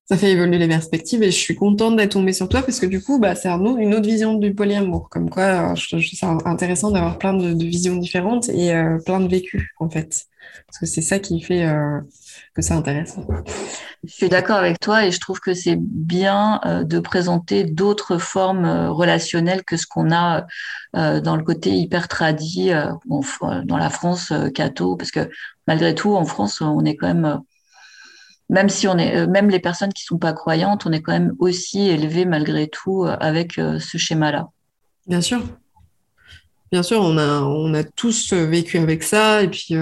ça fait évoluer les perspectives et je suis contente d'être tombée sur toi parce que du coup, bah, c'est une autre vision du polyamour. Comme quoi, je, trouve ça intéressant d'avoir plein de, visions différentes et plein de vécus, en fait. Parce que c'est ça qui fait que c'est intéressant. Je suis d'accord avec toi et je trouve que c'est bien euh, de présenter d'autres formes euh, relationnelles que ce qu'on a euh, dans le côté hyper tradit dans la France catho, parce que malgré tout, en France, on est quand même même si on est, même les personnes qui sont pas croyantes, on est quand même aussi élevé malgré tout avec ce schéma-là. Bien sûr. Bien sûr, on a, on a tous vécu avec ça. Et puis,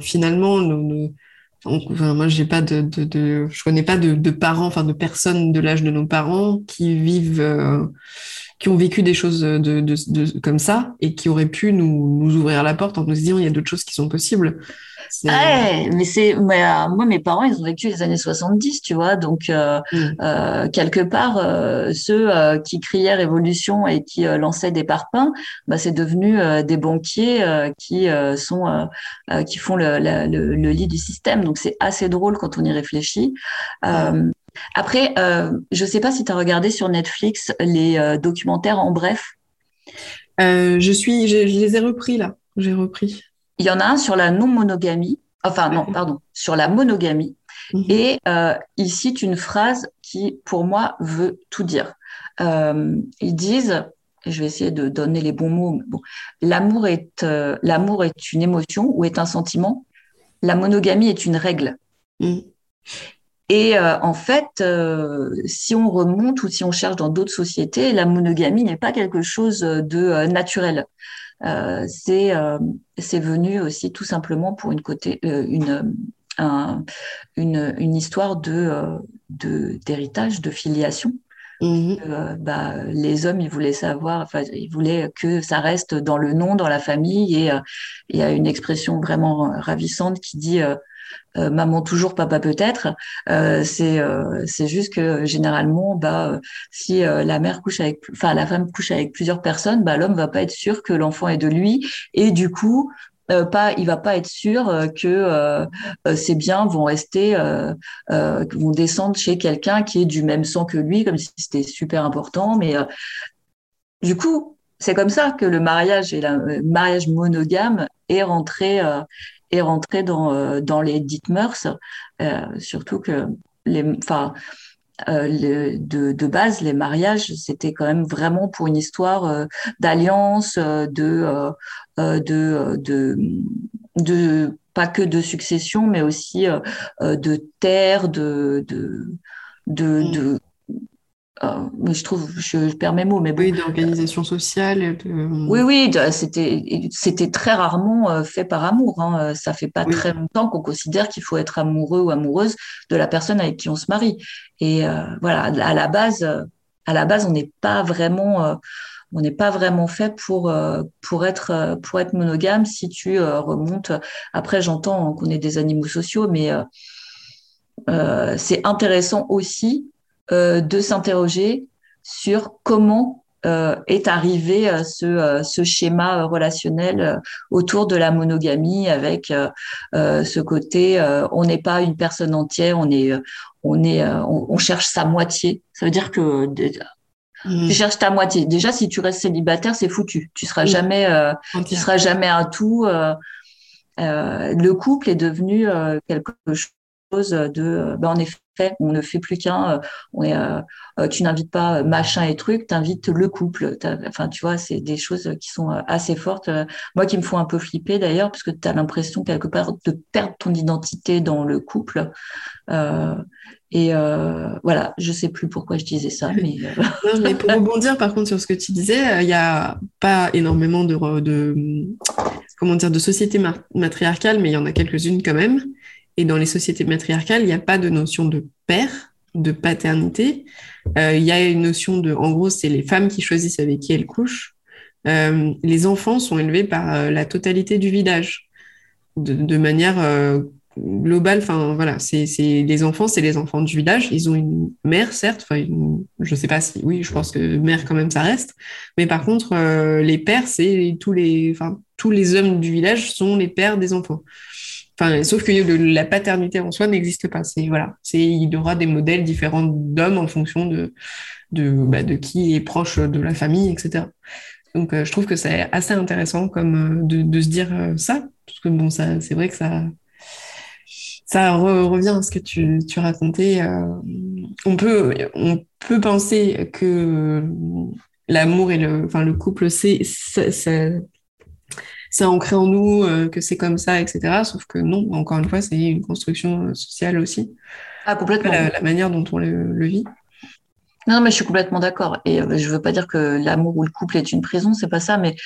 finalement, nous, moi, j'ai pas de, de, de, je connais pas de, de, parents, enfin de personnes de l'âge de nos parents qui vivent, euh, qui ont vécu des choses de, de, comme ça et qui auraient pu nous, nous ouvrir la porte en nous disant il y a d'autres choses qui sont possibles. Ouais, mais c'est euh, moi mes parents ils ont vécu les années 70, tu vois, donc euh, mm. euh, quelque part euh, ceux euh, qui criaient révolution et qui lançaient des parpaings, bah c'est devenu des banquiers qui sont qui font le, le, le, lit du système. Donc c'est assez drôle quand on y réfléchit. Après, je sais pas si tu as regardé sur Netflix les documentaires en bref. je suis, je les ai repris là. J'ai repris. Il y en a un sur la non-monogamie, enfin non, pardon, sur la monogamie. Mhm. Et euh, il cite une phrase qui, pour moi, veut tout dire. Euh, ils disent, je vais essayer de donner les bons mots, bon, l'amour est, euh, l'amour est une émotion ou est un sentiment? La monogamie est une règle. Mhm. Et euh, en fait, euh, si on remonte ou si on cherche dans d'autres sociétés, la monogamie n'est pas quelque chose de naturel. Euh, c'est euh, c'est venu aussi tout simplement pour une côté euh, une une, une histoire de d'héritage, de, filiation. Mmh. bah, les hommes, ils voulaient savoir, enfin, ils voulaient que ça reste dans le nom, dans la famille. Et il y a une expression vraiment ravissante qui dit euh, maman toujours, papa peut-être. Euh, c'est euh, c'est juste que généralement, bah si la mère couche avec, enfin la femme couche avec plusieurs personnes, bah l'homme va pas être sûr que l'enfant est de lui et du coup euh, pas, il va pas être sûr que euh, ces biens vont rester, vont descendre chez quelqu'un qui est du même sang que lui, comme si c'était super important. Mais du coup, c'est comme ça que le mariage et le mariage monogame est rentré est rentré dans, euh, dans les dites mœurs, euh, surtout que les, enfin, euh, de, de, base, les mariages, c'était quand même vraiment pour une histoire d'alliance, de, de, de, de, pas que de succession, mais aussi de terre, de, de, de, mm. euh, mais je trouve, je, perds mes mots, mais bon. Oui, d'organisation sociale. Oui, oui, c'était, c'était très rarement euh, fait par amour. Hein. Ça fait pas très longtemps qu'on considère qu'il faut être amoureux ou amoureuse de la personne avec qui on se marie. Et euh, voilà, à la base, à la base, on n'est pas vraiment, on n'est pas vraiment fait pour pour être pour être monogame. Si tu remontes, après, j'entends qu'on est des animaux sociaux, mais c'est intéressant aussi euh, de s'interroger sur comment euh, est arrivé euh, ce, ce, schéma relationnel autour de la monogamie avec ce côté on n'est pas une personne entière, on est on est on, cherche sa moitié. Ça veut dire que mmh. tu cherches ta moitié. Déjà, si tu restes célibataire, c'est foutu. Tu seras jamais tu seras jamais un tout. le couple est devenu quelque chose de ben, en effet on ne fait plus qu'un. Euh, euh, euh, tu n'invites pas machin et truc, tu invites le couple. Enfin, tu vois, c'est des choses qui sont assez fortes. Moi, qui me font un peu flipper d'ailleurs, parce que tu as l'impression quelque part de perdre ton identité dans le couple. Et voilà, je sais plus pourquoi je disais ça, mais. mais pour rebondir par contre sur ce que tu disais, il n'y a pas énormément de, de, comment dire de sociétés matriarcales, mais il y en a quelques-unes quand même. Et dans les sociétés matriarcales, il n'y a pas de notion de père, de paternité. Euh, il y a une notion de, en gros, c'est les femmes qui choisissent avec qui elles couchent. Euh, les enfants sont élevés par euh, la totalité du village, de, manière globale. Enfin, voilà, c'est les enfants, c'est les enfants du village. Ils ont une mère, certes. Enfin, je sais pas si, oui, je pense que mère quand même, ça reste. Mais par contre, les pères, c'est tous les, enfin, tous les hommes du village sont les pères des enfants sauf que la paternité en soi n'existe pas. C'est voilà, c'est il y aura des modèles différents d'hommes en fonction de de, bah, qui est proche de la famille, etc. Donc, euh, je trouve que c'est assez intéressant comme euh, de, de, se dire euh, ça, parce que bon, ça, c'est vrai que ça, ça revient à ce que tu, tu racontais. on peut, on peut penser que l'amour et le, enfin, le couple, c'est, c'est ancré en nous, euh, que c'est comme ça, etc. Sauf que non, encore une fois, c'est une construction euh, sociale aussi. Ah, complètement. La, manière dont on le, vit. Non, mais je suis complètement d'accord. Et je veux pas dire que l'amour ou le couple est une prison, c'est pas ça, mais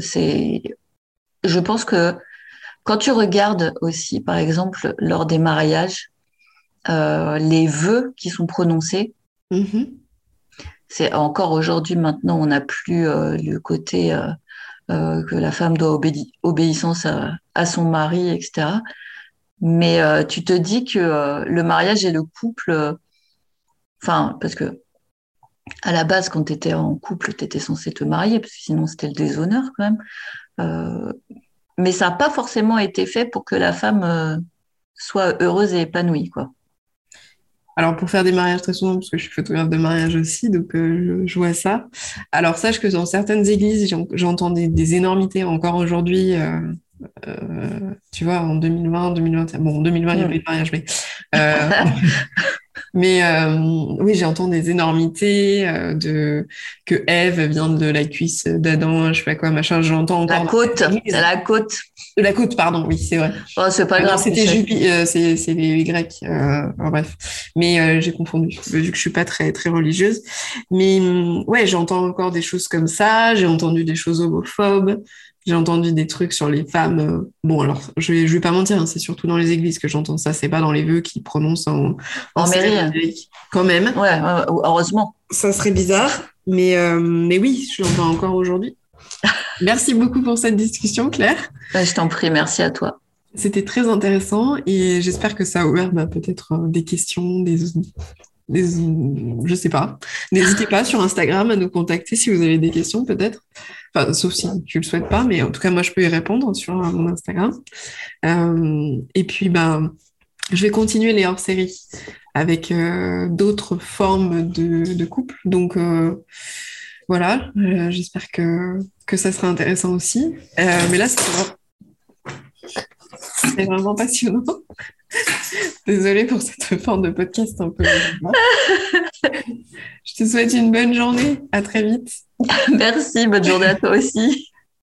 c'est. Je pense que quand tu regardes aussi, par exemple, lors des mariages, les vœux qui sont prononcés, mm-hmm. c'est encore aujourd'hui, maintenant, on n'a plus le côté que la femme doit obéissance à, son mari, etc. Mais tu te dis que le mariage et le couple Enfin, parce que à la base, quand tu étais en couple, tu étais censé te marier, parce que sinon c'était le déshonneur quand même. Euh, mais ça n'a pas forcément été fait pour que la femme euh, soit heureuse et épanouie, quoi. Alors, pour faire des mariages très souvent, parce que je suis photographe de mariage aussi, donc euh, je, vois ça. Alors, sache que dans certaines églises, j'entends des, énormités encore aujourd'hui. tu vois, en 2020, 2021. Bon, en 2020, il n'y a pas eu de mariage, mais. Mais euh, oui, j'entends des énormités euh, de que Ève vient de la cuisse d'Adam, je sais pas quoi, machin. J'entends encore. La côte, la côte. La côte, pardon, oui, c'est vrai. Oh, c'est pas grave. C'était Jupi, euh, c'est les, Grecs. bref, mais j'ai confondu vu que je suis pas très très religieuse. Mais ouais, j'entends encore des choses comme ça. J'ai entendu des choses homophobes. J'ai entendu des trucs sur les femmes. Euh, bon, alors, je vais, je vais pas mentir, hein, c'est surtout dans les églises que j'entends ça. C'est pas dans les vœux qui prononcent en, en, mairie. Quand même. Ouais, heureusement. Ça serait bizarre, mais, euh, mais oui, je l'entends encore aujourd'hui. Merci beaucoup pour cette discussion, Claire. je t'en prie, merci à toi. C'était très intéressant et j'espère que ça a ouvert bah, peut-être euh, des questions, des, des, je sais pas. N'hésitez pas sur Instagram à nous contacter si vous avez des questions peut-être sauf si tu le souhaites pas, mais en tout cas, moi, je peux y répondre sur mon Instagram. Euh, et puis, ben, je vais continuer les hors-séries avec euh, d'autres formes de, couple. Donc, euh, voilà, j'espère que, que ça sera intéressant aussi. mais là, c'est vraiment passionnant. Désolée pour cette forme de podcast un peu. Je te souhaite une bonne journée. À très vite. Merci. Bonne journée à toi aussi.